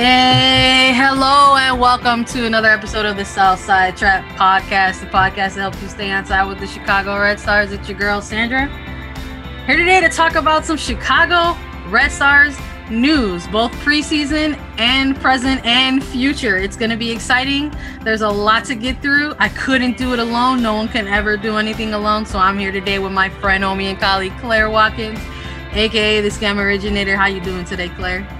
Hey, hello, and welcome to another episode of the Southside Trap Podcast, the podcast that helps you stay on side with the Chicago Red Stars. It's your girl, Sandra. Here today to talk about some Chicago Red Stars news, both preseason and present and future. It's going to be exciting. There's a lot to get through. I couldn't do it alone. No one can ever do anything alone. So I'm here today with my friend, homie, and colleague, Claire Watkins, aka the Scam Originator. How you doing today, Claire?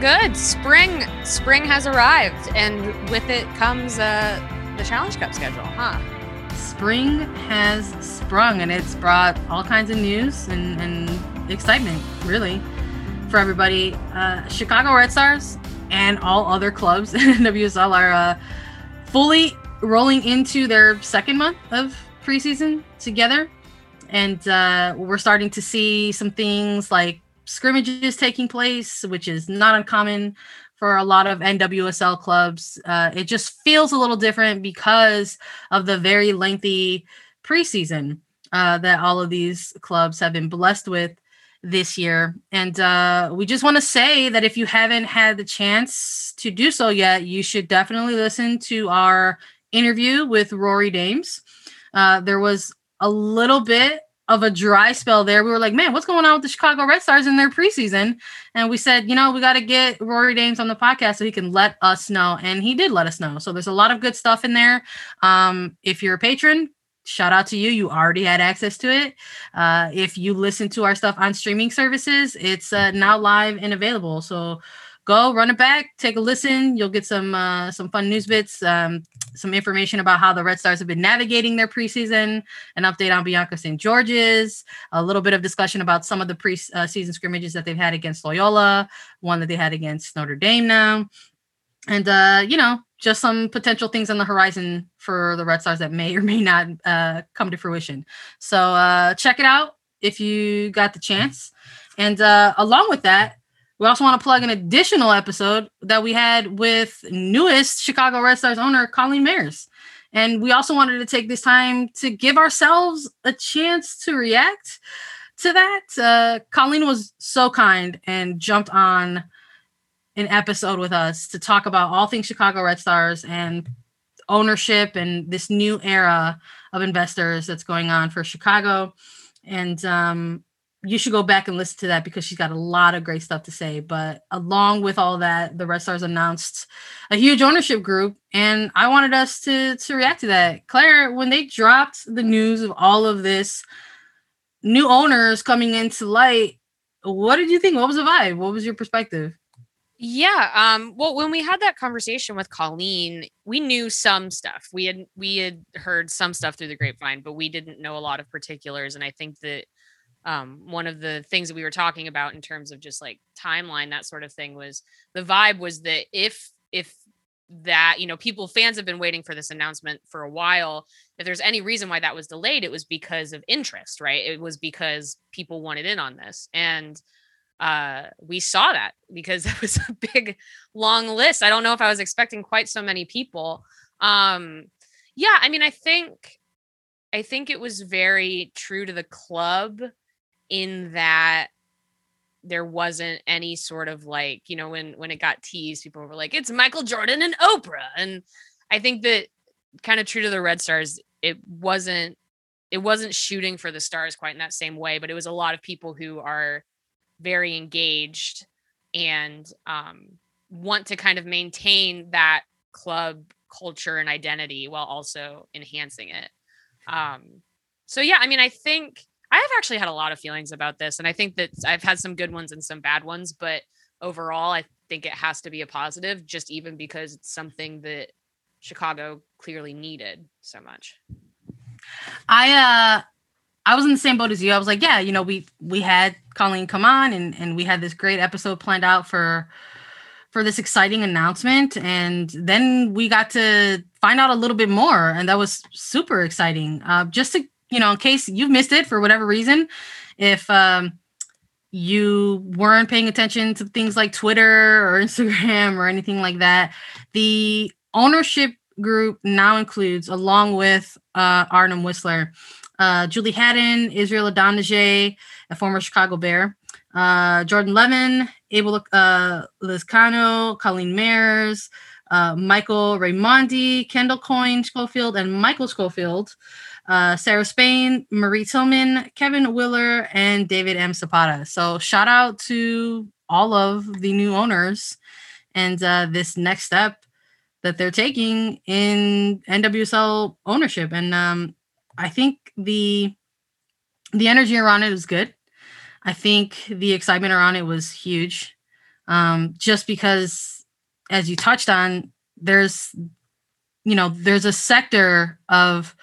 Good. Spring, spring has arrived, and with it comes uh, the Challenge Cup schedule, huh? Spring has sprung, and it's brought all kinds of news and, and excitement, really for everybody. Uh, Chicago Red Stars and all other clubs in WSL are uh, fully rolling into their second month of preseason together. And uh, we're starting to see some things like scrimmages taking place, which is not uncommon for a lot of NWSL clubs. Uh, it just feels a little different because of the very lengthy preseason uh, that all of these clubs have been blessed with this year. And uh, we just want to say that if you haven't had the chance to do so yet, you should definitely listen to our interview with Rory Dames. Uh, there was a little bit of a dry spell there. We were like, man, what's going on with the Chicago Red Stars in their preseason? And we said, you know, we got to get Rory Dames on the podcast so he can let us know. And he did let us know. So there's a lot of good stuff in there. Um, if you're a patron, shout out to you. You already had access to it. Uh, if you listen to our stuff on streaming services, it's uh, now live and available. So go run it back, take a listen. You'll get some uh, some fun news bits, um, some information about how the Red Stars have been navigating their preseason, an update on Bianca St. Georges, a little bit of discussion about some of the pre-season uh, scrimmages that they've had against Loyola, one that they had against Notre Dame now, and uh, you know just some potential things on the horizon for the Red Stars that may or may not uh, come to fruition. So uh, check it out if you got the chance. And uh, along with that, we also want to plug an additional episode that we had with newest Chicago Red Stars owner Colleen Mayers. And we also wanted to take this time to give ourselves a chance to react to that. Uh, Colleen was so kind and jumped on an episode with us to talk about all things Chicago Red Stars and ownership and this new era of investors that's going on for Chicago. And um, you should go back and listen to that because she's got a lot of great stuff to say. But along with all that, the Red Stars announced a huge ownership group, and I wanted us to to react to that. Claire, when they dropped the news of all of this new owners coming into light, what did you think? What was the vibe? What was your perspective? Yeah. Um, well, when we had that conversation with Colleen, we knew some stuff. We had we had heard some stuff through the grapevine, but we didn't know a lot of particulars. And I think that um, one of the things that we were talking about in terms of just like timeline, that sort of thing, was the vibe was that if if that you know people fans have been waiting for this announcement for a while if there's any reason why that was delayed it was because of interest right it was because people wanted in on this and uh, we saw that because it was a big, long list. I don't know if I was expecting quite so many people. Um, yeah, I mean, I think, I think it was very true to the club in that there wasn't any sort of like, you know, when when it got teased, people were like, "It's Michael Jordan and Oprah," and I think that kind of true to the Red Stars, it wasn't it wasn't shooting for the stars quite in that same way, but it was a lot of people who are very engaged and um, want to kind of maintain that club culture and identity while also enhancing it. Um, so yeah, I mean, I think I have actually had a lot of feelings about this, and I think that I've had some good ones and some bad ones, but overall, I think it has to be a positive, just even because it's something that Chicago clearly needed so much. I uh I was in the same boat as you. I was like, yeah, you know, we we had Colleen come on and and we had this great episode planned out for for this exciting announcement and then we got to find out a little bit more and that was super exciting. Uh, just to, you know, in case you've missed it for whatever reason, if um you weren't paying attention to things like Twitter or Instagram or anything like that, the ownership group now includes, along with uh, Arnim Whisler, uh, Julie Haddon, Israel Idonije, a former Chicago Bear, uh, Jordan Levin, Abel uh, Lizcano, Colleen Mares, uh, Michael Raimondi, Kendall Coyne Schofield, and Michael Schofield, uh, Sarah Spain, Marie Tillman, Kevin Willer, and David M. Zapata. So shout out to all of the new owners and uh, this next step that they're taking in NWSL ownership. And um, I think the the energy around it was good. I think the excitement around it was huge. Um, just because, as you touched on, there's you know there's a sector of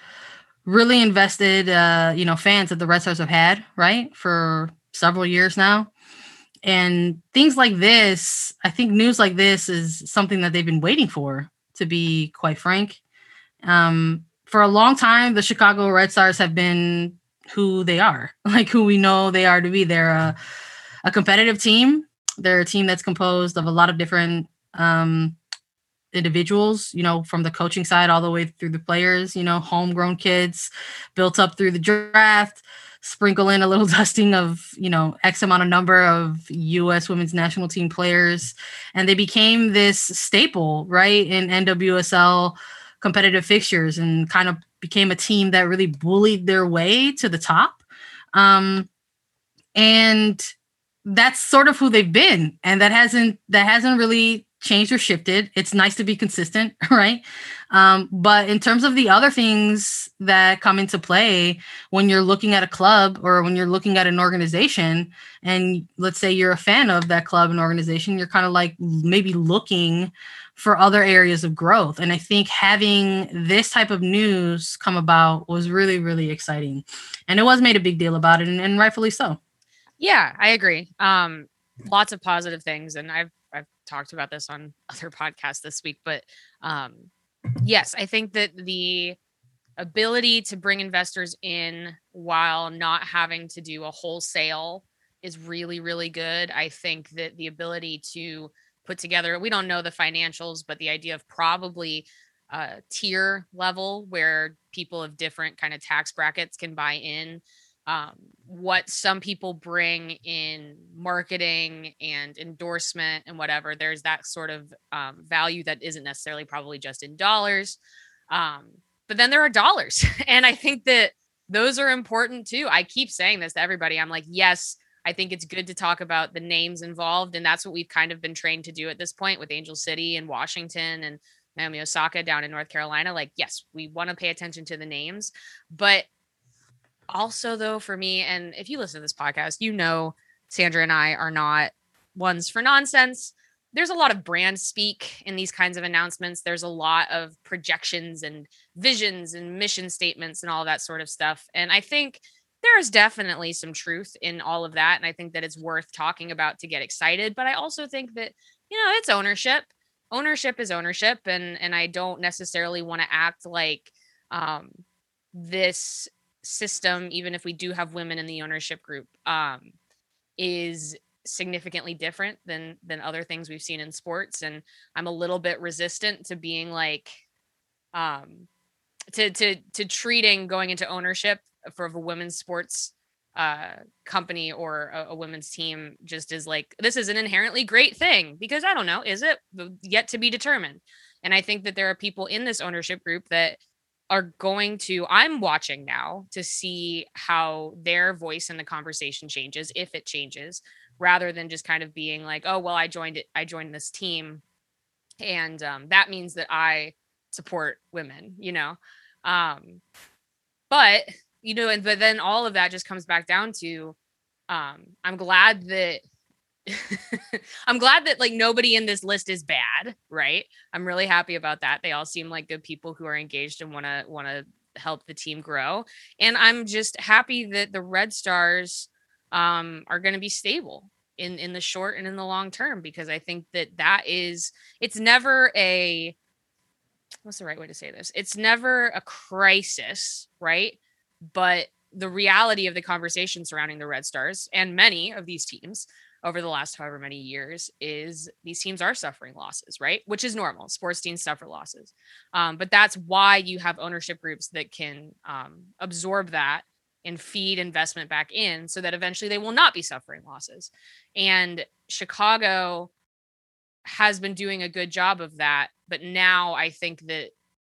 really invested uh, you know fans that the Red Stars have had right for several years now. And things like this i think news like this is something that they've been waiting for to be quite frank. Um, for a long time the chicago red stars have been who they are like who we know they are to be. They're a, a competitive team. They're a team that's composed of a lot of different um, individuals you know from the coaching side all the way through the players you know homegrown kids built up through the draft sprinkle in a little dusting of you know x amount of number of us women's national team players. And they became this staple right in nwsl competitive fixtures and kind of became a team that really bullied their way to the top. Um, and that's sort of who they've been. And that hasn't that hasn't really changed or shifted. It's nice to be consistent, right? Um, but in terms of the other things that come into play when you're looking at a club or when you're looking at an organization, and let's say you're a fan of that club and organization, you're kind of like maybe looking for other areas of growth. And I think having this type of news come about was really, really exciting. And it was made a big deal about it, and, and rightfully so. Yeah, I agree. Um, lots of positive things. And I've I've talked about this on other podcasts this week, but um, yes, I think that the ability to bring investors in while not having to do a wholesale is really, really good. I think that the ability to put together, we don't know the financials, but the idea of probably a tier level where people of different kind of tax brackets can buy in um, what some people bring in marketing and endorsement and whatever there's that sort of um, value that isn't necessarily probably just in dollars um, but then there are dollars. And i think that those are important too. I keep saying this to everybody. I'm like yes i think it's good to talk about the names involved and that's what we've kind of been trained to do at this point with angel city and washington and naomi osaka down in north carolina. Like yes we want to pay attention to the names but also though for me and if you listen to this podcast you know sandra and i are not ones for nonsense. There's a lot of brand speak in these kinds of announcements. There's a lot of projections and visions and mission statements and all that sort of stuff. And i think there is definitely some truth in all of that and i think that it's worth talking about to get excited. But i also think that you know it's ownership. Ownership is ownership and and i don't necessarily want to act like um this system, even if we do have women in the ownership group, um, is significantly different than than other things we've seen in sports. And I'm a little bit resistant to being like um to to to treating going into ownership for a women's sports uh company or a, a, women's team just is like this is an inherently great thing because i don't know is it yet to be determined and i think that there are people in this ownership group that are going to i'm watching now to see how their voice in the conversation changes if it changes rather than just kind of being like oh well i joined it i joined this team and um, that means that i support women you know? Um, but you know and but then all of that just comes back down to um, i'm glad that I'm glad that like nobody in this list is bad, right? I'm really happy about that. They all seem like good people who are engaged and want to want to help the team grow. And I'm just happy that the Red Stars um, are going to be stable in in the short and in the long term because I think that that is it's never a what's the right way to say this? It's never a crisis, right? But the reality of the conversation surrounding the Red Stars and many of these teams over the last however many years is these teams are suffering losses, right? Which is normal. Sports teams suffer losses. Um, but that's why you have ownership groups that can um, absorb that and feed investment back in so that eventually they will not be suffering losses. And Chicago has been doing a good job of that, but now I think that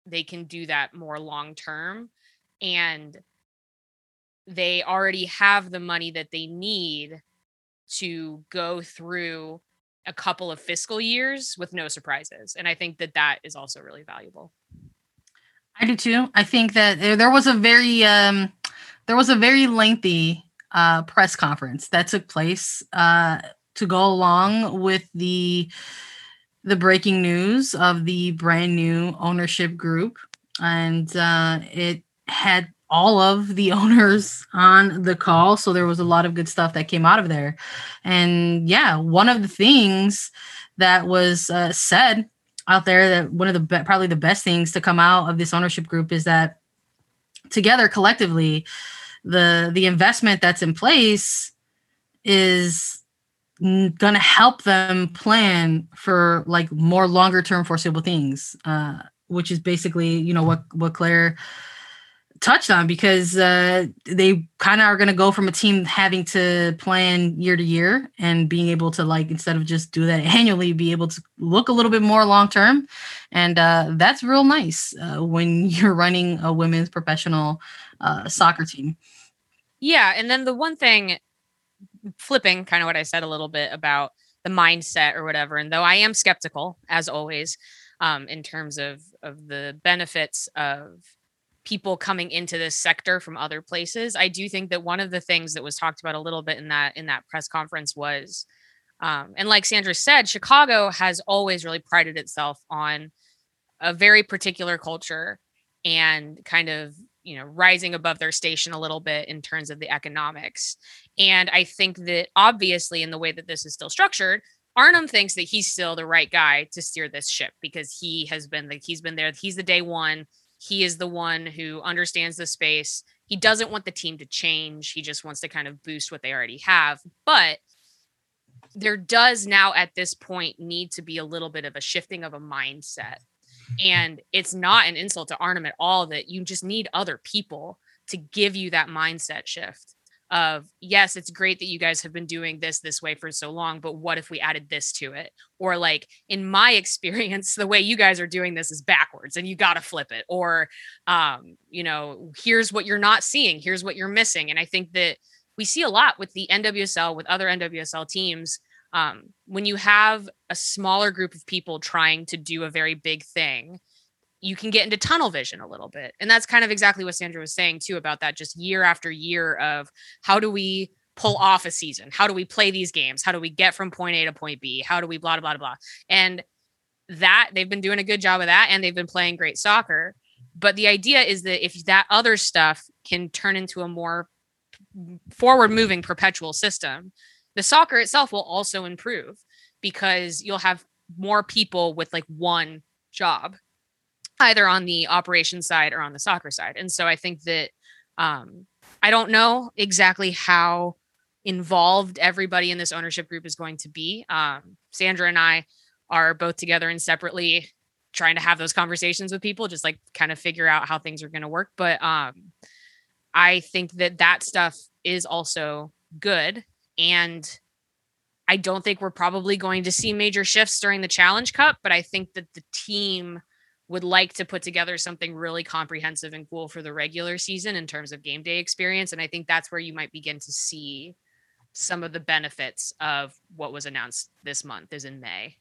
they can do that more long term and they already have the money that they need to go through a couple of fiscal years with no surprises. And I think that that is also really valuable. I do too. I think that there was a very um, there was a very lengthy uh, press conference that took place uh, to go along with the the breaking news of the brand new ownership group, and uh, it had all of the owners on the call. So there was a lot of good stuff that came out of there. And yeah, one of the things that was uh, said out there that one of the be- probably the best things to come out of this ownership group is that together collectively the the investment that's in place is going to help them plan for like more longer term foreseeable things uh, which is basically you know what what claire touched on because uh, they kind of are going to go from a team having to plan year to year and being able to like instead of just do that annually be able to look a little bit more long term and uh, that's real nice uh, when you're running a women's professional uh, soccer team. Yeah and then the one thing flipping kind of what i said a little bit about the mindset or whatever and though i am skeptical as always um, in terms of of the benefits of people coming into this sector from other places. I do think that one of the things that was talked about a little bit in that in that press conference was um, and like Sandra said, Chicago has always really prided itself on a very particular culture and kind of you know rising above their station a little bit in terms of the economics and i think that obviously in the way that this is still structured arnim thinks that he's still the right guy to steer this ship because he has been the he's been there he's the day one he is the one who understands the space. He doesn't want the team to change. He just wants to kind of boost what they already have. But there does now at this point need to be a little bit of a shifting of a mindset. And it's not an insult to Arnim at all that you just need other people to give you that mindset shift of yes it's great that you guys have been doing this this way for so long but what if we added this to it? Or like in my experience the way you guys are doing this is backwards and you got to flip it. Or um you know here's what you're not seeing here's what you're missing. And i think that we see a lot with the nwsl with other nwsl teams um, when you have a smaller group of people trying to do a very big thing you can get into tunnel vision a little bit. And that's kind of exactly what Sandra was saying too about that just year after year of how do we pull off a season? How do we play these games? How do we get from point A to point B? How do we blah, blah, blah, blah. And that they've been doing a good job of that and they've been playing great soccer. But the idea is that if that other stuff can turn into a more forward moving perpetual system, the soccer itself will also improve because you'll have more people with like one job either on the operation side or on the soccer side. And so I think that um, I don't know exactly how involved everybody in this ownership group is going to be. Um, Sandra and I are both together and separately trying to have those conversations with people, just like kind of figure out how things are going to work. But um, I think that that stuff is also good. And I don't think we're probably going to see major shifts during the Challenge Cup, but I think that the team would like to put together something really comprehensive and cool for the regular season in terms of game day experience. And I think that's where you might begin to see some of the benefits of what was announced this month is in May.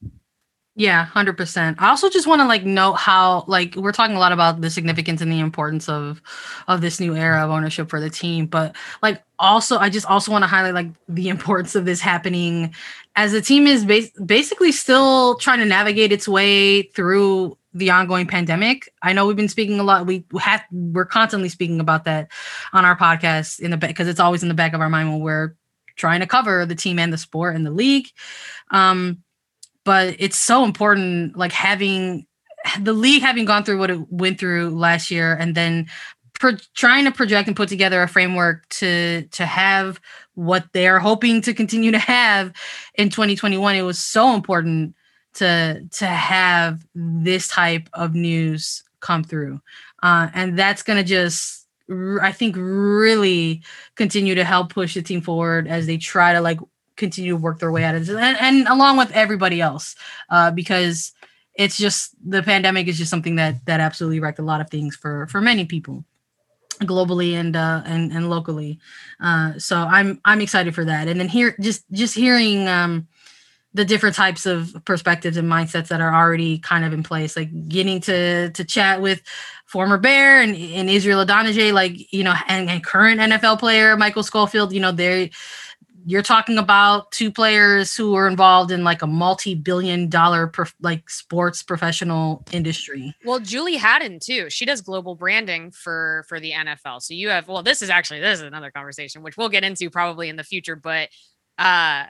Yeah, 100%. I also just want to like note how like we're talking a lot about the significance and the importance of of this new era of ownership for the team, but like also I just also want to highlight like the importance of this happening as the team is bas- basically still trying to navigate its way through the ongoing pandemic. I know we've been speaking a lot. We have we're constantly speaking about that on our podcast in the because it's always in the back of our mind when we're trying to cover the team and the sport and the league. Um, but it's so important, like having the league having gone through what it went through last year, and then pro- trying to project and put together a framework to to have what they're hoping to continue to have in 2021. It was so important to to have this type of news come through. Uh, and that's going to just I think really continue to help push the team forward as they try to like continue to work their way out of this, and, and along with everybody else, uh, because it's just the pandemic is just something that that absolutely wrecked a lot of things for for many people globally and uh and and locally. Uh so i'm i'm excited for that. And then here just just hearing um the different types of perspectives and mindsets that are already kind of in place. Like getting to to chat with former bear and, and israel Idonije, like you know and, and current nfl player michael schofield you know they're you're talking about two players who are involved in like a multi-billion dollar prof- like sports professional industry. Well julie haddon too. She does global branding for for the nfl so you have well this is actually this is another conversation which we'll get into probably in the future but uh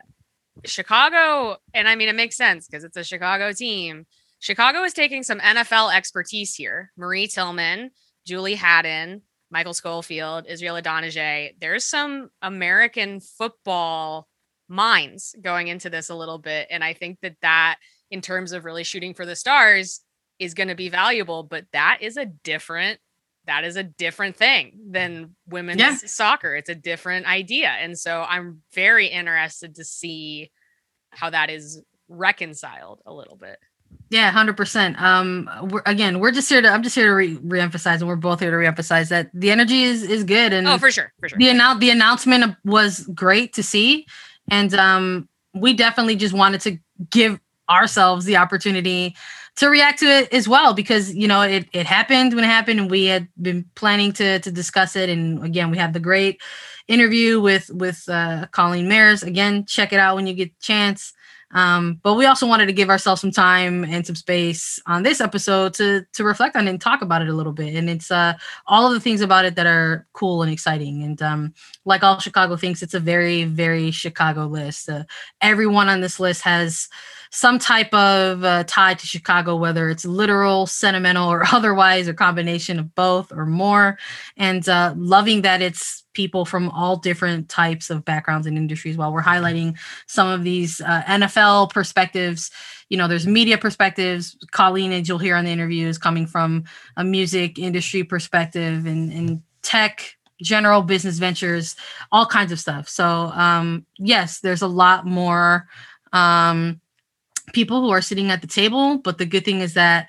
chicago and i mean it makes sense because it's a chicago team chicago is taking some nfl expertise here marie tillman julie haddon Michael Schofield, Israel Idonije. There's some American football minds going into this a little bit. And I think that that, in terms of really shooting for the stars, is going to be valuable. But that is a different that is a different thing than women's yeah. soccer. It's a different idea. And so I'm very interested to see how that is reconciled a little bit. Yeah, hundred percent. Um, we're, again, we're just here to. I'm just here to re- reemphasize, and we're both here to reemphasize that the energy is is good. And oh, for sure, for sure. The announce the announcement was great to see, and um, we definitely just wanted to give ourselves the opportunity to react to it as well because you know it it happened when it happened, and we had been planning to to discuss it. And again, we had the great interview with with uh, Colleen Mares. Again, check it out when you get a chance. Um, but we also wanted to give ourselves some time and some space on this episode to to reflect on it and talk about it a little bit. And it's uh, all of the things about it that are cool and exciting. And um, like all Chicago thinks, it's a very very Chicago list. Uh, everyone on this list has some type of uh, tie to Chicago, whether it's literal, sentimental, or otherwise, or combination of both or more. And uh, loving that it's people from all different types of backgrounds and industries while we're highlighting some of these uh, NFL perspectives. You know, there's media perspectives. Colleen, as you'll hear on the interview, is coming from a music industry perspective and, and tech general business ventures, all kinds of stuff. So um, yes, there's a lot more um, people who are sitting at the table. But the good thing is that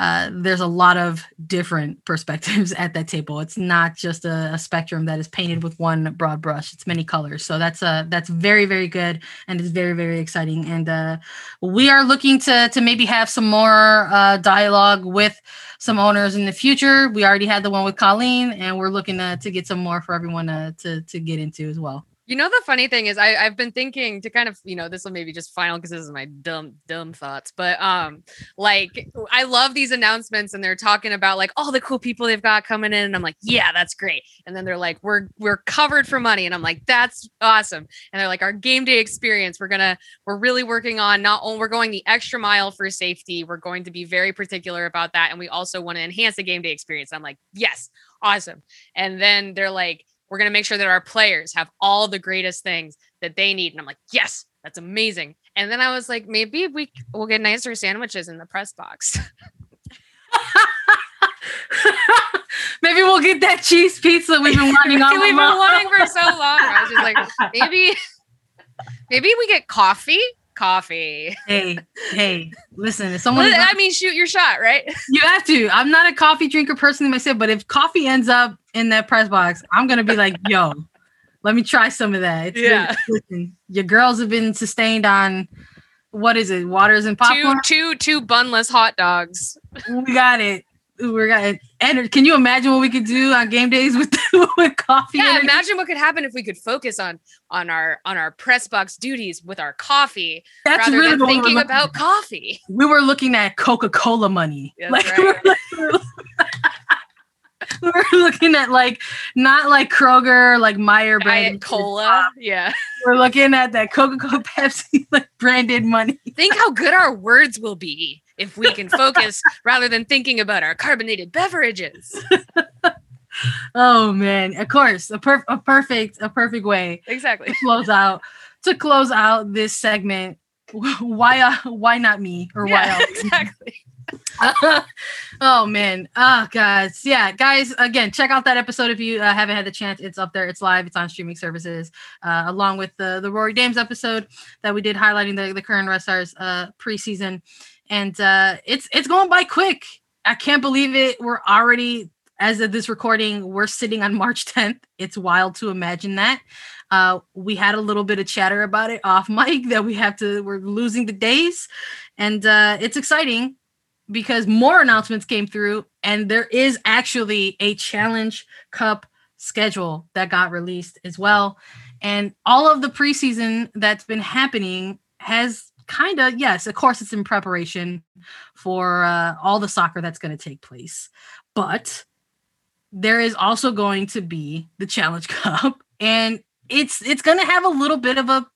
uh, there's a lot of different perspectives at that table. It's not just a, a, spectrum that is painted with one broad brush. It's many colors. So that's uh that's very very good and it's very very exciting. And uh, we are looking to to maybe have some more uh, dialogue with some owners in the future. We already had the one with Colleen, and we're looking to, to get some more for everyone to, to to get into as well. You know, the funny thing is, I, I've been thinking to kind of, you know, this will maybe just final because this is my dumb, dumb thoughts. But um, like I love these announcements, and they're talking about like all the cool people they've got coming in, and I'm like, yeah, that's great. And then they're like, we're we're covered for money, and I'm like, that's awesome. And they're like, our game day experience, we're gonna, we're really working on not only we're going the extra mile for safety, we're going to be very particular about that, and we also want to enhance the game day experience. I'm like, yes, awesome. And then they're like we're going to make sure that our players have all the greatest things that they need. And I'm like, yes, that's amazing. And then I was like, maybe we will get nicer sandwiches in the press box. maybe we'll get that cheese pizza we've been wanting on. we've been wanting for so long. I was just like, maybe, maybe we get coffee coffee. Hey, hey, listen, if someone I mean shoot your shot, right? You have to. I'm not a coffee drinker personally myself, but if coffee ends up in that press box, I'm gonna be like, yo, let me try some of that. It's yeah. listen, your girls have been sustained on what is it? Waters and popcorn. Two, two, two bunless hot dogs. We got it we're gonna and can you imagine what we could do on game days with with coffee yeah energy? imagine what could happen if we could focus on on our on our press box duties with our coffee That's rather really than thinking we about coffee we were looking at coca-cola money That's like, right. we're looking at like not like Kroger, like Meijer branded cola. Yeah. We're looking at that Coca-Cola Pepsi like branded money. Think how good our words will be if we can focus rather than thinking about our carbonated beverages. oh man, of course, a, per- a perfect a perfect way exactly. to close out to close out this segment. Why uh, why not me or yeah, why exactly? oh man. Oh guys. Yeah guys again check out that episode if you uh, haven't had the chance. It's up there. It's live. It's on streaming services uh, along with the the rory dames episode that we did highlighting the, the current red stars uh preseason and uh it's it's going by quick. I can't believe it. We're already as of this recording we're sitting on march 10th it's wild to imagine that. Uh, we had a little bit of chatter about it off mic that we have to we're losing the days. And uh, it's exciting because more announcements came through and there is actually a challenge cup schedule that got released as well. And all of the preseason that's been happening has kind of yes of course it's in preparation for uh, all the soccer that's going to take place but there is also going to be the challenge cup and it's it's going to have a little bit of a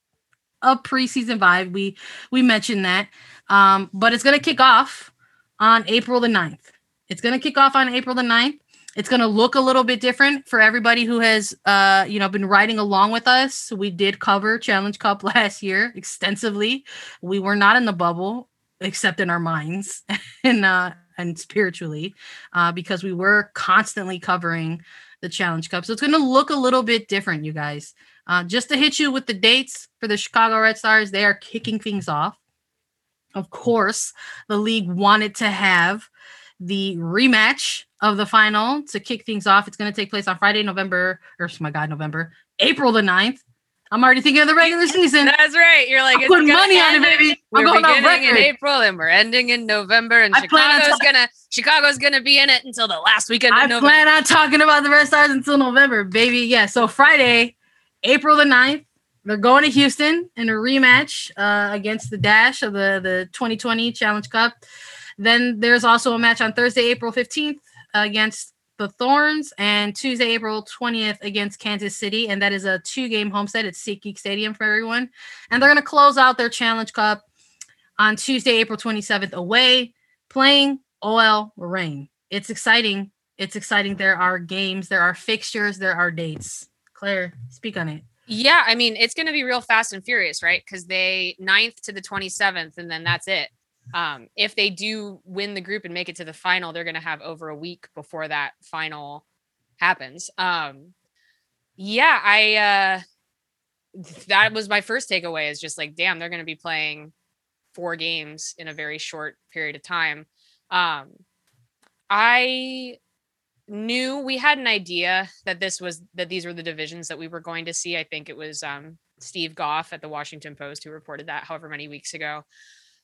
a preseason vibe we we mentioned that um but it's going to kick off on April the 9th. It's going to kick off on April the 9th. It's going to look a little bit different for everybody who has uh you know been riding along with us. We did cover Challenge Cup last year extensively. We were not in the bubble except in our minds and uh and spiritually uh because we were constantly covering the Challenge Cup. So it's going to look a little bit different, you guys. Uh, just to hit you with the dates for the Chicago Red Stars, they are kicking things off of course, the league wanted to have the rematch of the final to kick things off. It's going to take place on Friday, November, or oh my God, November, April the 9th. I'm already thinking of the regular season. That's right. You're like, I'm putting money on it, baby. We're I'm going on beginning in record. April and we're ending in November, and I Chicago's gonna Chicago's gonna be in it until the last weekend of I November. plan on talking about the Red Stars until November, baby. Yeah. So Friday, April the 9th, they're going to Houston in a rematch uh, against the Dash of the, the 2020 Challenge Cup. Then there's also a match on Thursday, April 15th against the Thorns and Tuesday, April 20th against Kansas City. And that is a two game homestead at SeatGeek Stadium for everyone. And they're going to close out their Challenge Cup on Tuesday, April 27th away, playing OL Reign. It's exciting. It's exciting. There are games, there are fixtures, there are dates. Claire, speak on it. Yeah, I mean, it's going to be real fast and furious, right? Because they 9th to the 27th, and then that's it. Um, if they do win the group and make it to the final, they're going to have over a week before that final happens. Um, yeah, I, uh, that was my first takeaway is just like, damn, they're going to be playing four games in a very short period of time. Um, I knew we had an idea that this was that these were the divisions that we were going to see. I think it was um, Steve Goff at the Washington Post who reported that however many weeks ago.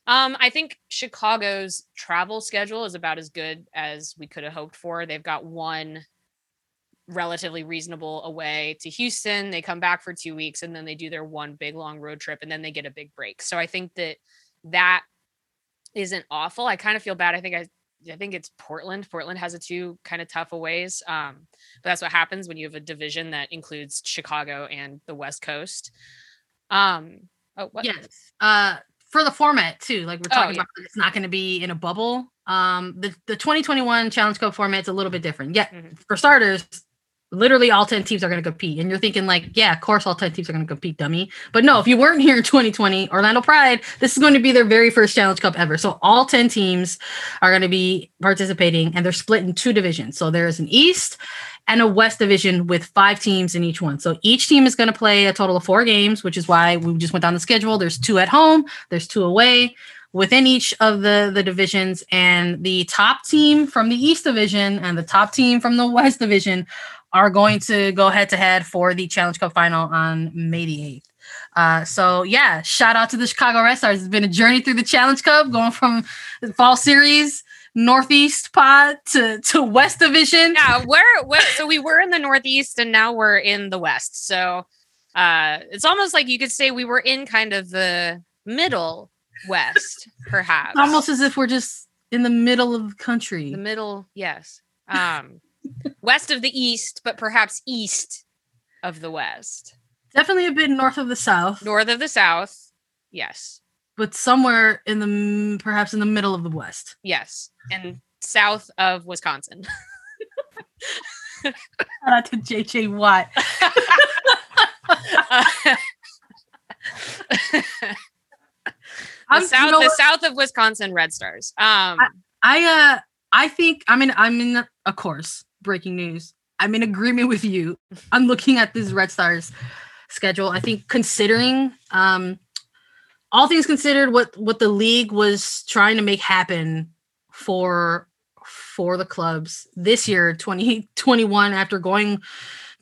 Um, I think Chicago's travel schedule is about as good as we could have hoped for. They've got one relatively reasonable away to Houston. They come back for two weeks and then they do their one big long road trip and then they get a big break. So I think that that isn't awful. I kind of feel bad. I think I I think it's Portland. Portland has a two kind of tough aways. Um, but that's what happens when you have a division that includes Chicago and the West Coast. Um, oh, what? Yes. Uh, for the format too, like we're Oh, talking yeah. about, it's not going to be in a bubble. Um, the the 2021 Challenge Cup format's a little bit different. Yeah, Mhm. for starters, literally all 10 teams are going to compete, and you're thinking like, yeah, of course all 10 teams are going to compete, dummy. But no, if you weren't here in 2020, Orlando Pride, this is going to be their very first Challenge Cup ever. So all 10 teams are going to be participating, and they're split in two divisions. So there's an East and a West division with five teams in each one. So each team is going to play a total of four games, which is why we just went down the schedule. There's two at home, there's two away within each of the the divisions and the top team from the East division and the top team from the West division are going to go head to head for the Challenge Cup final on May the 8th. Uh, so yeah, shout out to the Chicago Red Stars. It's been a journey through the Challenge Cup, going from the fall series, Northeast pod to to West Division. Yeah, where, where so we were in the Northeast and now we're in the West. So uh it's almost like you could say we were in kind of the middle West, perhaps. Almost as if we're just in the middle of the country. the middle, yes. Um west of the east, but perhaps east of the west. Definitely a bit north of the south, North of the south. Yes. but somewhere in the perhaps in the middle of the west. Yes. And south of Wisconsin. Shout out to JJ Watt. the I'm- you south know the south of Wisconsin Red Stars. Um I uh I think I'm in I'm in of course breaking news. I'm in agreement with you. I'm looking at this Red Stars schedule. I think considering um all things considered what what the league was trying to make happen for for the clubs this year 2021 after going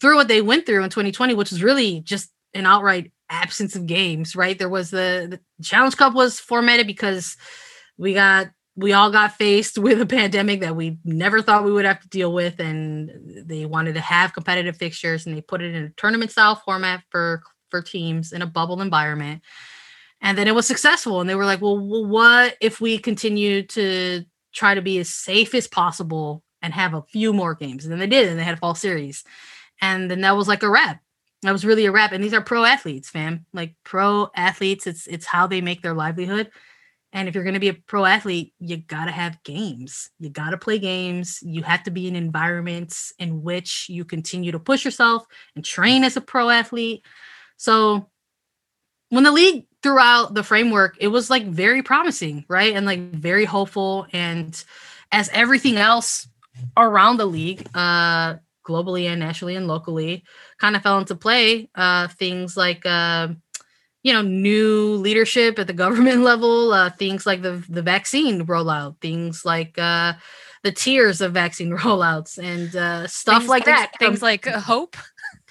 through what they went through in 2020 which was really just an outright absence of games right there was the, the challenge cup was formatted because we got we all got faced with a pandemic that we never thought we would have to deal with and they wanted to have competitive fixtures and they put it in a tournament style format for for teams in a bubble environment. And then it was successful and they were like well, well what if we continue to try to be as safe as possible and have a few more games? And then they did and they had a fall series. And then that was like a wrap. That was really a wrap. And these are pro athletes fam. Like pro athletes it's it's how they make their livelihood and if you're going to be a pro athlete, you got to have games. You got to play games. You have to be in environments in which you continue to push yourself and train as a pro athlete. So when the league threw out the framework, it was like very promising, right? And like very hopeful. And as everything else around the league, uh, globally and nationally and locally, kind of fell into play, uh, things like, uh, you know new leadership at the government level uh, things like the the vaccine rollout things like uh, the tiers of vaccine rollouts and uh, stuff things, like things, that things like hope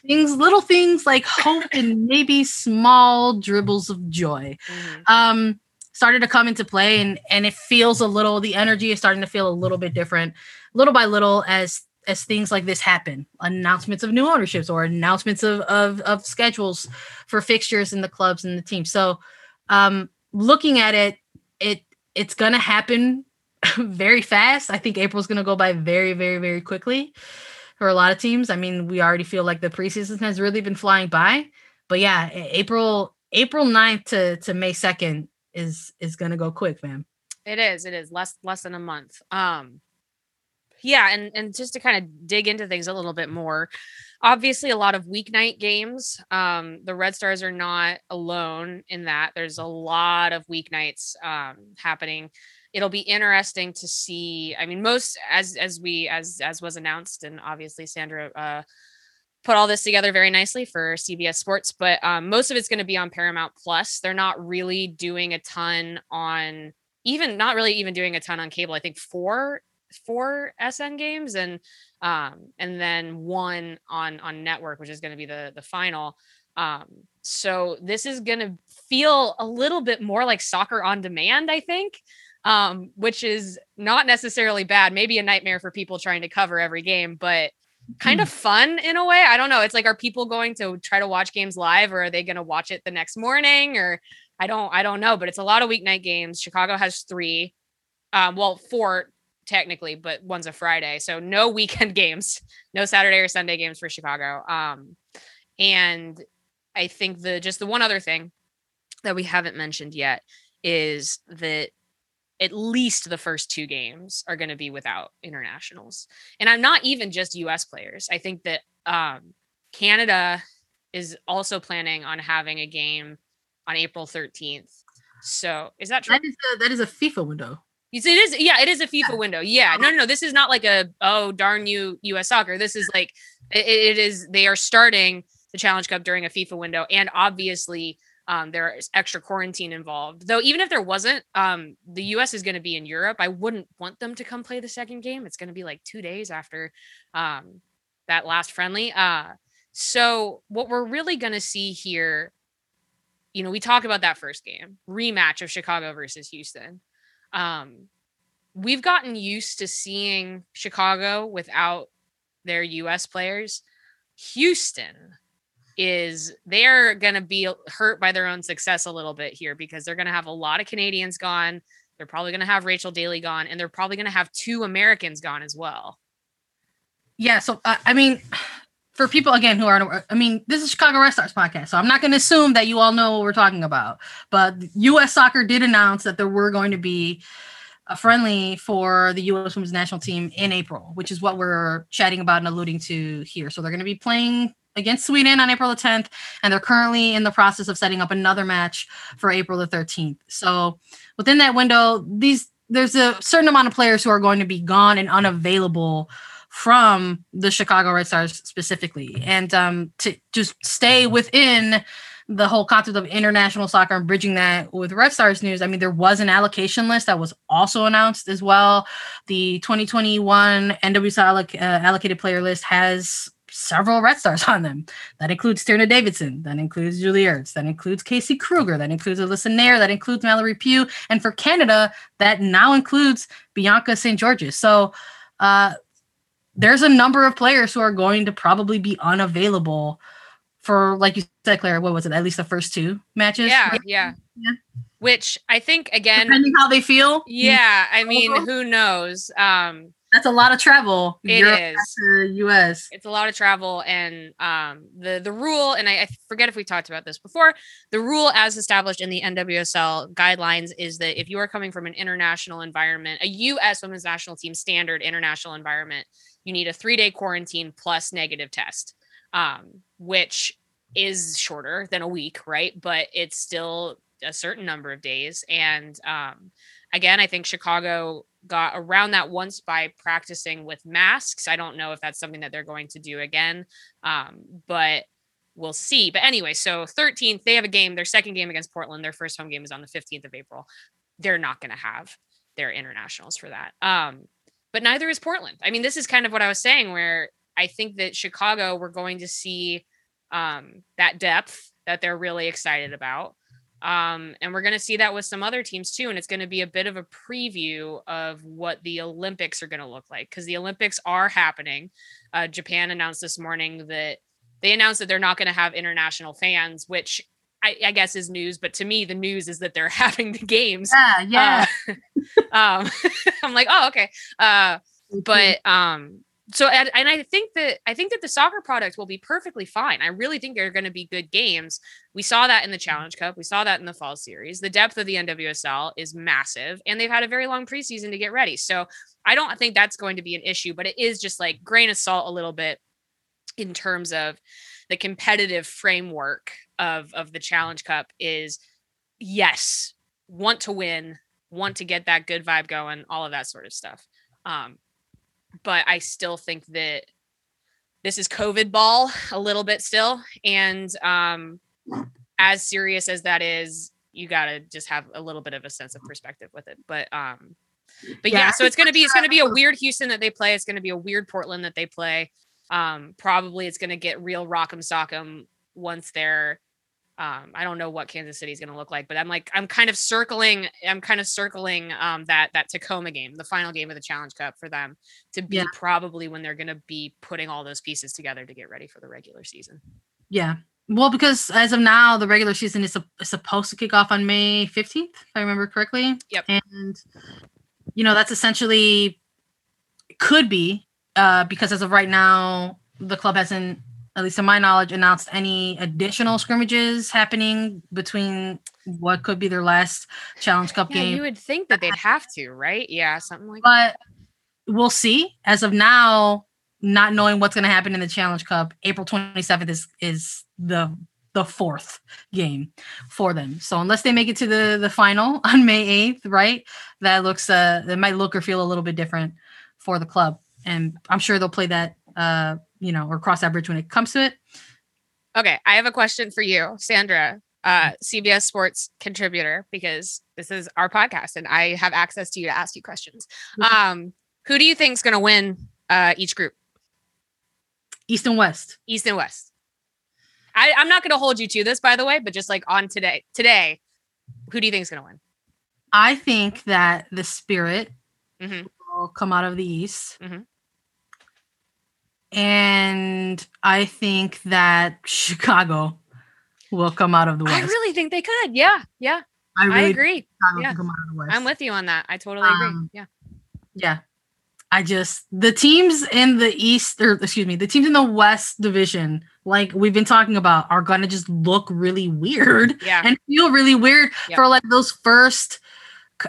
things little things like hope and maybe small dribbles of joy mm-hmm. um started to come into play and and it feels a little the energy is starting to feel a little bit different little by little as as things like this happen. Announcements of new ownerships or announcements of, of, of schedules for fixtures in the clubs and the team. So um, looking at it it it's gonna happen very fast. I think april's gonna go by very very very quickly for a lot of teams. I mean we already feel like the preseason has really been flying by but yeah april april 9th to, to may 2nd is is gonna go quick fam it is it is. Less less than a month. Um yeah and and just to kind of dig into things a little bit more obviously a lot of weeknight games um the red stars are not alone in that there's a lot of weeknights um happening it'll be interesting to see i mean most as as we as as was announced and obviously sandra uh put all this together very nicely for CBS Sports, but um, most of it's going to be on Paramount Plus. They're not really doing a ton on even not really even doing a ton on cable. I think four four SN games and um and then one on on network which is going to be the the final. Um so this is going to feel a little bit more like soccer on demand I think um which is not necessarily bad. Maybe a nightmare for people trying to cover every game but kind of hmm. fun in a way. I don't know. It's like are people going to try to watch games live or are they going to watch it the next morning or I don't I don't know but it's a lot of weeknight games. Chicago has 3 um well four technically, but one's a Friday. So no weekend games, no Saturday or Sunday games for Chicago. Um, and I think the just the one other thing that we haven't mentioned yet is that at least the first two games are going to be without internationals. And I'm not even just US players. I think that um, Canada is also planning on having a game on April 13th. So is that true? That is a, that is a FIFA window. It is, yeah, it is a FIFA yeah. window. Yeah, no, no, no. This is not like a oh darn you U.S. soccer. This is like it, it is. They are starting the Challenge Cup during a FIFA window, and obviously um, there is extra quarantine involved. Though even if there wasn't, um, the U.S. is going to be in Europe. I wouldn't want them to come play the second game. It's going to be like two days after um, that last friendly. Uh, so what we're really going to see here, you know, we talk about that first game rematch of Chicago versus Houston um, we've gotten used to seeing Chicago without their US players. Houston is they're going to be hurt by their own success a little bit here because they're going to have a lot of Canadians gone. They're probably going to have Rachel Daly gone and they're probably going to have two Americans gone as well. Yeah, so uh, I mean for people again who aren't, I mean, this is Chicago Red Stars podcast, so I'm not going to assume that you all know what we're talking about. But U.S. Soccer did announce that there were going to be a friendly for the U.S. Women's National Team in April, which is what we're chatting about and alluding to here. So they're going to be playing against Sweden on April the 10th, and they're currently in the process of setting up another match for April the 13th. So within that window, these there's a certain amount of players who are going to be gone and unavailable from the Chicago Red Stars specifically, and um, to just stay within the whole concept of international soccer and bridging that with Red Stars news. I mean, there was an allocation list that was also announced as well. The 2021 NWSL uh, allocated player list has several Red Stars on them. That includes Tierna Davidson, that includes Julie Ertz, that includes Casey Krueger, that includes Alyssa Naeher, that includes Mallory Pugh, and for Canada, that now includes Bianca St. Georges. So uh, there's a number of players who are going to probably be unavailable for like you said, Claire, what was it? At least the first two matches. Yeah, yeah. yeah. Which I think again, depending how they feel. Yeah, I mean, who knows? Um, that's a lot of travel. It Europe is U.S. It's a lot of travel, and um, the the rule, and I, I forget if we talked about this before. The rule, as established in the NWSL guidelines, is that if you are coming from an international environment, a U.S. Women's National Team standard international environment, you need a three day quarantine plus negative test um, which is shorter than a week, right? But it's still a certain number of days. And um, again, I think Chicago got around that once by practicing with masks. I don't know if that's something that they're going to do again, um, but we'll see. But anyway, so 13th, they have a game, their second game against Portland. Their first home game is on the 15th of April. They're not going to have their internationals for that. Um, but neither is Portland. I mean, this is kind of what I was saying, where I think that Chicago, we're going to see um, that depth that they're really excited about. Um, and we're going to see that with some other teams too. And it's going to be a bit of a preview of what the Olympics are going to look like because the Olympics are happening. Uh, Japan announced this morning that they announced that they're not going to have international fans, which I, I, guess is news. But to me, the news is that they're having the games. Yeah, yeah. Uh, um, I'm like, oh, okay. Uh, but um, so and, and i think that i think that the soccer product will be perfectly fine i really think they're going to be good games we saw that in the challenge cup we saw that in the fall series the depth of the nwsl is massive and they've had a very long preseason to get ready so i don't think that's going to be an issue but it is just like grain of salt a little bit in terms of the competitive framework of of the challenge cup is yes want to win want to get that good vibe going all of that sort of stuff um but I still think that this is COVID ball a little bit still. And um, as serious as that is, you gotta just have a little bit of a sense of perspective with it. But um, but yeah, yeah so it's gonna be it's gonna be a weird Houston that they play. It's gonna be a weird Portland that they play. Um, probably it's gonna get real rock'em sock'em once they're um, I don't know what Kansas City is going to look like, but I'm like I'm kind of circling I'm kind of circling um, that that Tacoma game, the final game of the Challenge Cup for them to be yeah. probably when they're going to be putting all those pieces together to get ready for the regular season. Yeah. Well, because as of now, the regular season is, is supposed to kick off on May 15th, if I remember correctly. Yep. And you know, that's essentially could be uh, because as of right now, the club hasn't at least to my knowledge, announced any additional scrimmages happening between what could be their last Challenge Cup yeah, game. You would think that they'd have to, right? Yeah, something like but that. But we'll see. As of now, not knowing what's going to happen in the Challenge Cup, April 27th is is the the fourth game for them. So unless they make it to the the final on May 8th, right? That looks uh that might look or feel a little bit different for the club. And I'm sure they'll play that uh you know, or cross that bridge when it comes to it. Okay, I have a question for you, Sandra, uh, CBS Sports contributor, because this is our podcast and I have access to you to ask you questions. Mm-hmm. Um, who do you think is going to win uh, each group? East and West. East and West. I, I'm not going to hold you to this, by the way, but just like on today, today, who do you think is going to win? I think that the Spirit mm-hmm. will come out of the East. Mm-hmm and I think that Chicago will come out of the West. I really think they could. Yeah, yeah. I, really I agree. yeah. I'm with you on that. I totally agree. Um, yeah. Yeah. I just the teams in the East or excuse me, the teams in the West division, like we've been talking about, are gonna just look really weird yeah. and feel really weird yep. for like those first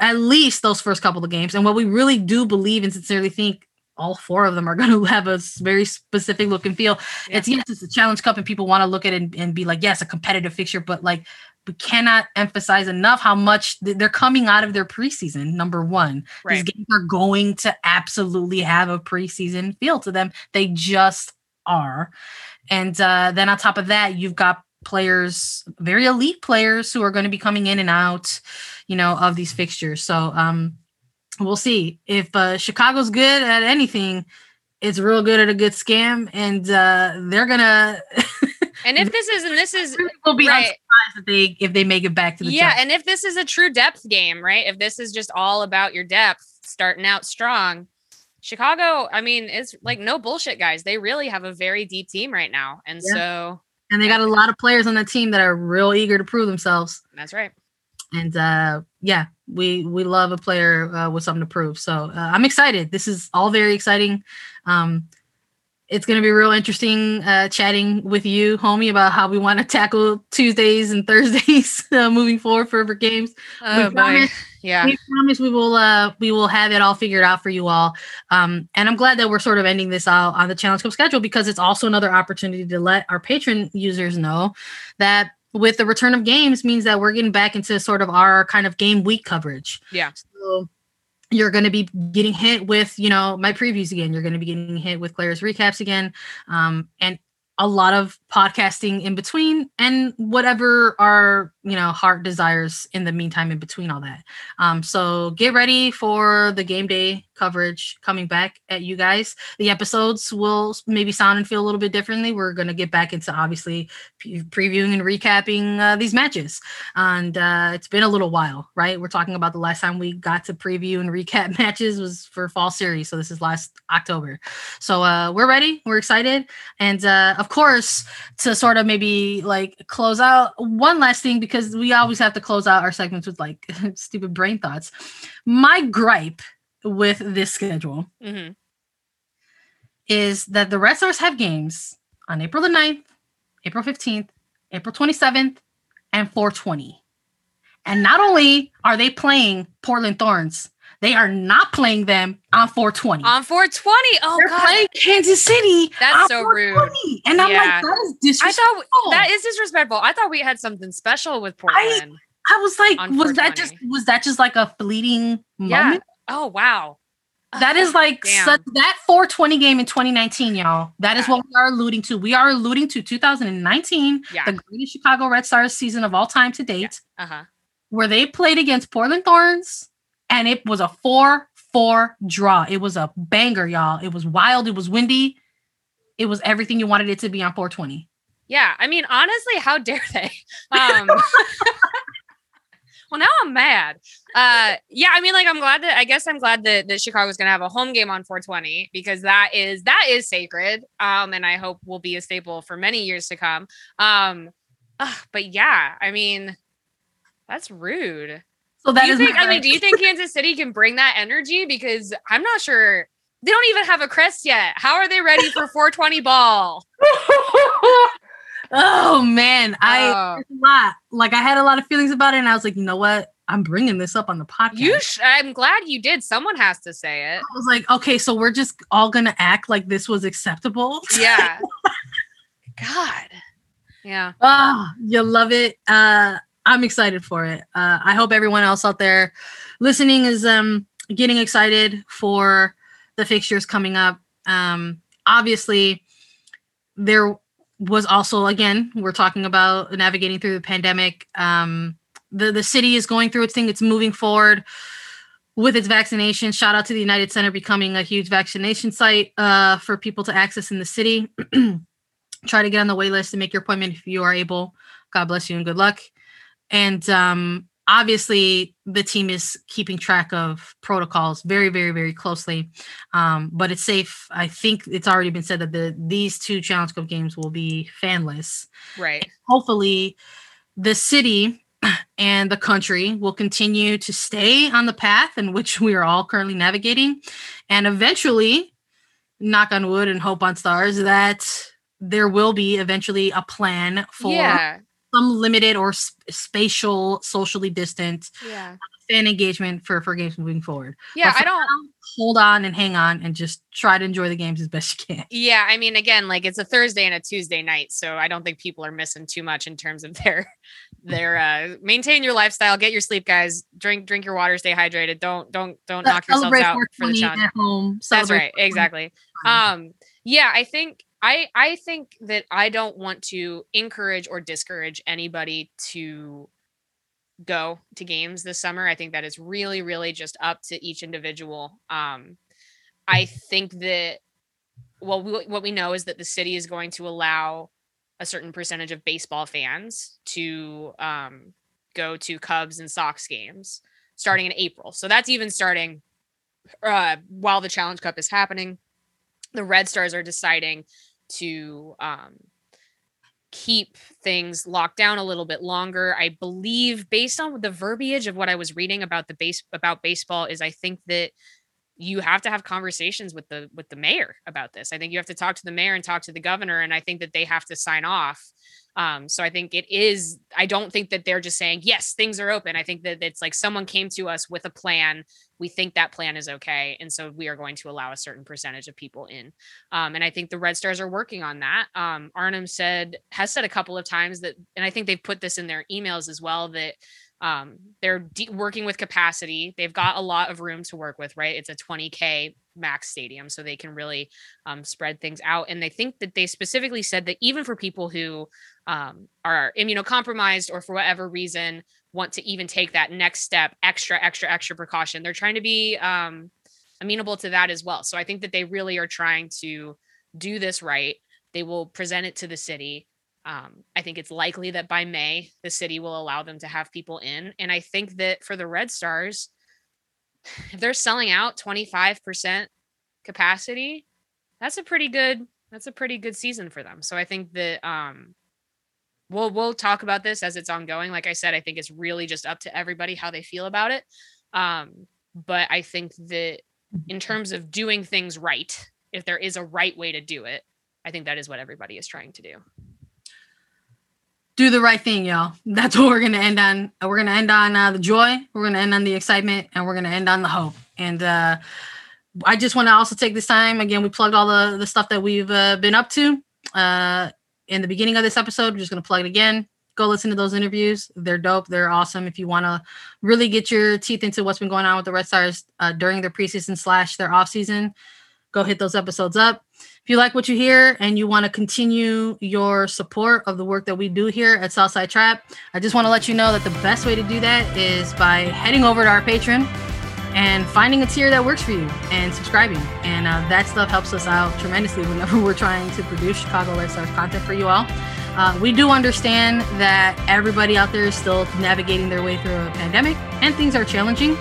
at least those first couple of games. And what we really do believe and sincerely think all four of them are going to have a very specific look and feel. Yeah. It's yes, it's a challenge cup, and people want to look at it and, and, be like, yes, a competitive fixture, but like we cannot emphasize enough how much th- they're coming out of their preseason. Number one, Right. these games are going to absolutely have a preseason feel to them. They just are. And uh, then on top of that, you've got players, very elite players, who are going to be coming in and out, you know, of these fixtures. So um, we'll see if uh, Chicago's good at anything. It's real good at a good scam, and uh, they're gonna. And if this is and this is will be right. unsurprised if they if they make it back to the yeah, top. and if this is a true depth game, right? If this is just all about your depth, starting out strong, Chicago, I mean, it's like no bullshit, guys. They really have a very deep team right now. And Yeah. so and they got a lot of players on the team that are real eager to prove themselves. that's right. And uh, yeah, we we love a player uh, with something to prove. So uh, I'm excited. This is all very exciting. Um, it's going to be real interesting uh, chatting with you, homie, about how we want to tackle Tuesdays and Thursdays uh, moving forward for, games. Oh, boy. promise- Yeah. we promise we will uh we will have it all figured out for you all um and i'm glad that we're sort of ending this out on the challenge cup schedule because it's also another opportunity to let our Patreon users know that with the return of games means that we're getting back into sort of our kind of game week coverage. Yeah. so you're going to be getting hit with you know my previews again. You're going to be getting hit with players recaps again. Um and a lot of podcasting in between and whatever our you know heart desires in the meantime in between all that. Um so get ready for the game day coverage coming back at you guys. The episodes will maybe sound and feel a little bit differently. We're going to get back into obviously pre- previewing and recapping uh, these matches. And uh it's been a little while right? We're talking about the last time we got to preview and recap matches was for fall series. So this is last october. So uh we're ready. We're excited. And uh of course to sort of maybe like close out one last thing because we always have to close out our segments with like stupid brain thoughts my gripe with this schedule hmm is that the Red Stars have games on April the 9th, April 15th, April 27th, and 420. And not only are they playing Portland Thorns, they are not playing them on 420. On 420. Oh They're god. playing Kansas City. That's so rude. And I'm Yeah. like, that is disrespectful. I thought that is disrespectful. I thought we had something special with Portland. I was like, was that just was that just like a fleeting Yeah. moment? oh wow. That is like such, that 420 game in 2019, y'all. That is Yeah. what we are alluding to. We are alluding to 2019, Yeah. the greatest Chicago Red Stars season of all time to date, Uh-huh. where they played against Portland Thorns, and it was a 4-4 draw. It was a banger, y'all. It was wild. It was windy. It was everything you wanted it to be on 420. Yeah, I mean, honestly, how dare they? Um, well, now I'm mad. Uh, yeah, I mean, like, I'm glad that I guess I'm glad that, that Chicago's gonna have a home game on 420 because that is that is sacred. Um, and I hope will be a staple for many years to come. Um, ugh, but yeah, I mean, that's rude. So that do you is think? I mean, do you think Kansas City can bring that energy? Because I'm not sure. They don't even have a crest yet. How are they ready for 420 ball? oh man, I Oh. lot. Like I had a lot of feelings about it, and I was like, you know what? I'm bringing this up on the podcast. You, sh- I'm glad you did. Someone has to say it. I was like, okay, so we're just all gonna act like this was acceptable. Yeah. God. Yeah. Oh, you love it. Uh, I'm excited for it. Uh, I hope everyone else out there listening is um getting excited for the fixtures coming up. Um, obviously, there was also again we're talking about navigating through the pandemic. Um, the the city is going through its thing. It's moving forward with its vaccination. Shout out to the United Center becoming a huge vaccination site uh, for people to access in the city. Try to get on the wait list and make your appointment if you are able. God bless you and good luck. And um, obviously, the team is keeping track of protocols very, very, very closely. Um, but it's safe. I think it's already been said that the these two Challenge Cup games will be fanless Right. hopefully the city and the country will continue to stay on the path in which we are all currently navigating and eventually knock on wood and hope on stars that there will be eventually a plan for yeah. Some limited or sp- spatial socially distant Yeah. fan engagement for for games moving forward Yeah. For I don't. now, hold on and hang on and just try to enjoy the games as best you can Yeah. I mean, again, like it's a Thursday and a Tuesday night. So I don't think people are missing too much in terms of their they're uh maintain your lifestyle get your sleep guys drink drink your water stay hydrated don't don't don't Uh, knock yourselves out for the 420 challenge at home. that's right exactly um yeah i think i i think that i don't want to encourage or discourage anybody to go to games this summer. I think that is really really just up to each individual. Um i think that well we, what we know is that the city is going to allow a certain percentage of baseball fans to um go to cubs and sox games starting in april. So that's even starting uh, while the Challenge Cup is happening, the Red Stars are deciding to um, keep things locked down a little bit longer. I believe, based on the verbiage of what I was reading about the base about baseball, is I think that you have to have conversations with the with the mayor about this. I think you have to talk to the mayor and talk to the governor, and I think that they have to sign off. Um, so I think it is. I don't think that they're just saying yes, things are open. I think that it's like someone came to us with a plan. We think that plan is okay, and so we are going to allow a certain percentage of people in. Um, and I think the Red Stars are working on that. Um, Arnim said has said a couple of times that, and I think they've put this in their emails as well that um, they're de- working with capacity. They've got a lot of room to work with, right? It's a 20k max stadium, so they can really um, spread things out. And they think that they specifically said that even for people who um, are immunocompromised or for whatever reason want to even take that next step, extra, extra, extra precaution, they're trying to be um, amenable to that as well. So I think that they really are trying to do this right. They will present it to the city. Um, I think it's likely that by May, the city will allow them to have people in. And I think that for the Red Stars, if they're selling out 25% capacity, that's a pretty good that's a pretty good season for them. So I think that um we'll we'll talk about this as it's ongoing. Like I said, I think it's really just up to everybody how they feel about it. Um, but I think that in terms of doing things right, if there is a right way to do it, I think that is what everybody is trying to do. Do the right thing, y'all. That's what we're gonna end on. We're gonna end on uh, the joy. We're gonna end on the excitement, and we're gonna end on the hope. And uh, I just want to also take this time again. We plugged all the the stuff that we've uh, been up to uh, in the beginning of this episode. We're just gonna plug it again. Go listen to those interviews. They're dope. They're awesome. If you want to really get your teeth into what's been going on with the Red Stars uh, during their preseason slash their off season, go hit those episodes up. If you like what you hear and you want to continue your support of the work that we do here at Southside Trap, I just want to let you know that the best way to do that is by heading over to our Patreon and finding a tier that works for you and subscribing. And uh, that stuff helps us out tremendously whenever we're trying to produce Chicago Stars content for you all. Uh, we do understand that everybody out there is still navigating their way through a pandemic and things are challenging.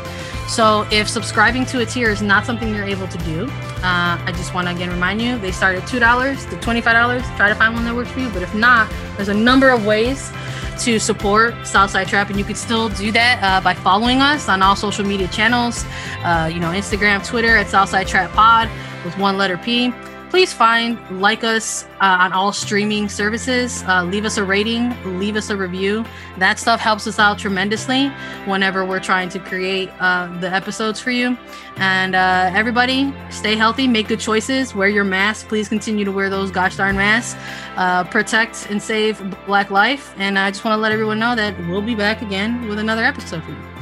So if subscribing to a tier is not something you're able to do, uh, I just want to again remind you they start at two dollars to twenty five dollars. Try to find one that works for you. But if not, there's a number of ways to support Southside Trap, and you could still do that uh, by following us on all social media channels. Uh, you know, Instagram, Twitter at Southside Trap Pod with one letter P. Please find, like us uh, on all streaming services. Uh, leave us a rating, leave us a review. That stuff helps us out tremendously whenever we're trying to create uh, the episodes for you. And uh, everybody, stay healthy, make good choices, wear your mask. Please continue to wear those gosh darn masks. Uh, protect and save Black life. And I just want to let everyone know that we'll be back again with another episode for you.